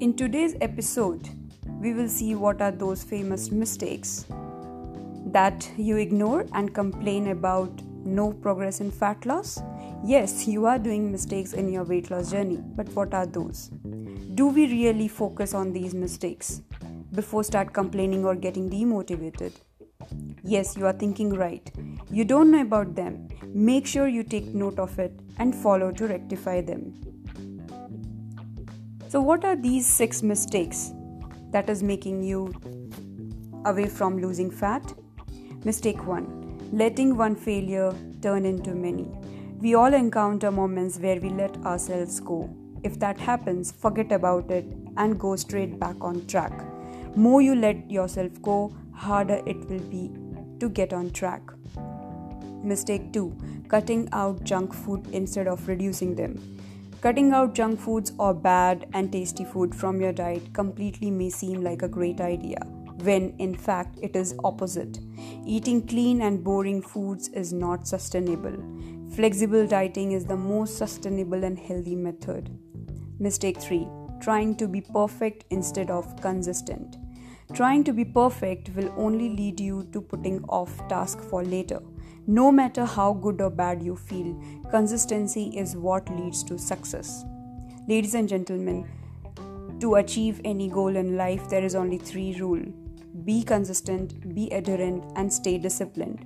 In today's episode, we will see what are those famous mistakes that you ignore and complain about no progress in fat loss. Yes, you are doing mistakes in your weight loss journey, but what are those? Do we really focus on these mistakes before start complaining or getting demotivated? Yes, you are thinking right. You don't know about them. Make sure you take note of it and follow to rectify them. So, what are these six mistakes that is making you away from losing fat? Mistake 1 Letting one failure turn into many. We all encounter moments where we let ourselves go. If that happens, forget about it and go straight back on track. More you let yourself go, harder it will be to get on track. Mistake 2 Cutting out junk food instead of reducing them. Cutting out junk foods or bad and tasty food from your diet completely may seem like a great idea when in fact it is opposite. Eating clean and boring foods is not sustainable. Flexible dieting is the most sustainable and healthy method. Mistake 3 Trying to be perfect instead of consistent. Trying to be perfect will only lead you to putting off task for later. No matter how good or bad you feel, consistency is what leads to success. Ladies and gentlemen, to achieve any goal in life there is only 3 rule. Be consistent, be adherent and stay disciplined.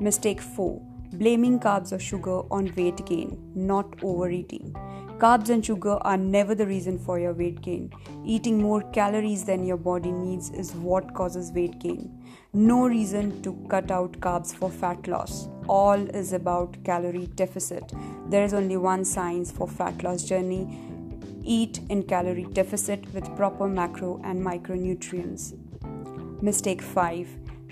Mistake 4. Blaming carbs or sugar on weight gain, not overeating. Carbs and sugar are never the reason for your weight gain. Eating more calories than your body needs is what causes weight gain. No reason to cut out carbs for fat loss. All is about calorie deficit. There is only one science for fat loss journey. Eat in calorie deficit with proper macro and micronutrients. Mistake 5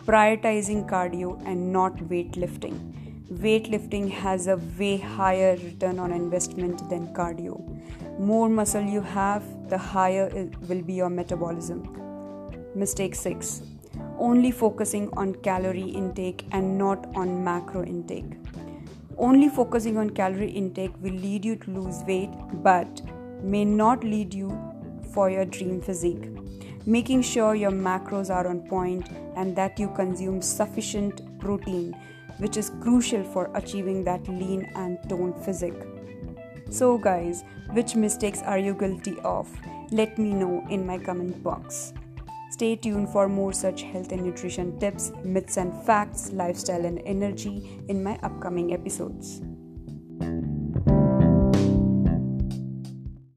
Prioritizing cardio and not weightlifting weightlifting has a way higher return on investment than cardio. More muscle you have, the higher will be your metabolism. Mistake 6 Only focusing on calorie intake and not on macro intake. Only focusing on calorie intake will lead you to lose weight but may not lead you for your dream physique. Making sure your macros are on point and that you consume sufficient protein which is crucial for achieving that lean and toned physique. So, guys, which mistakes are you guilty of? Let me know in my comment box. Stay tuned for more such health and nutrition tips, myths and facts, lifestyle and energy in my upcoming episodes.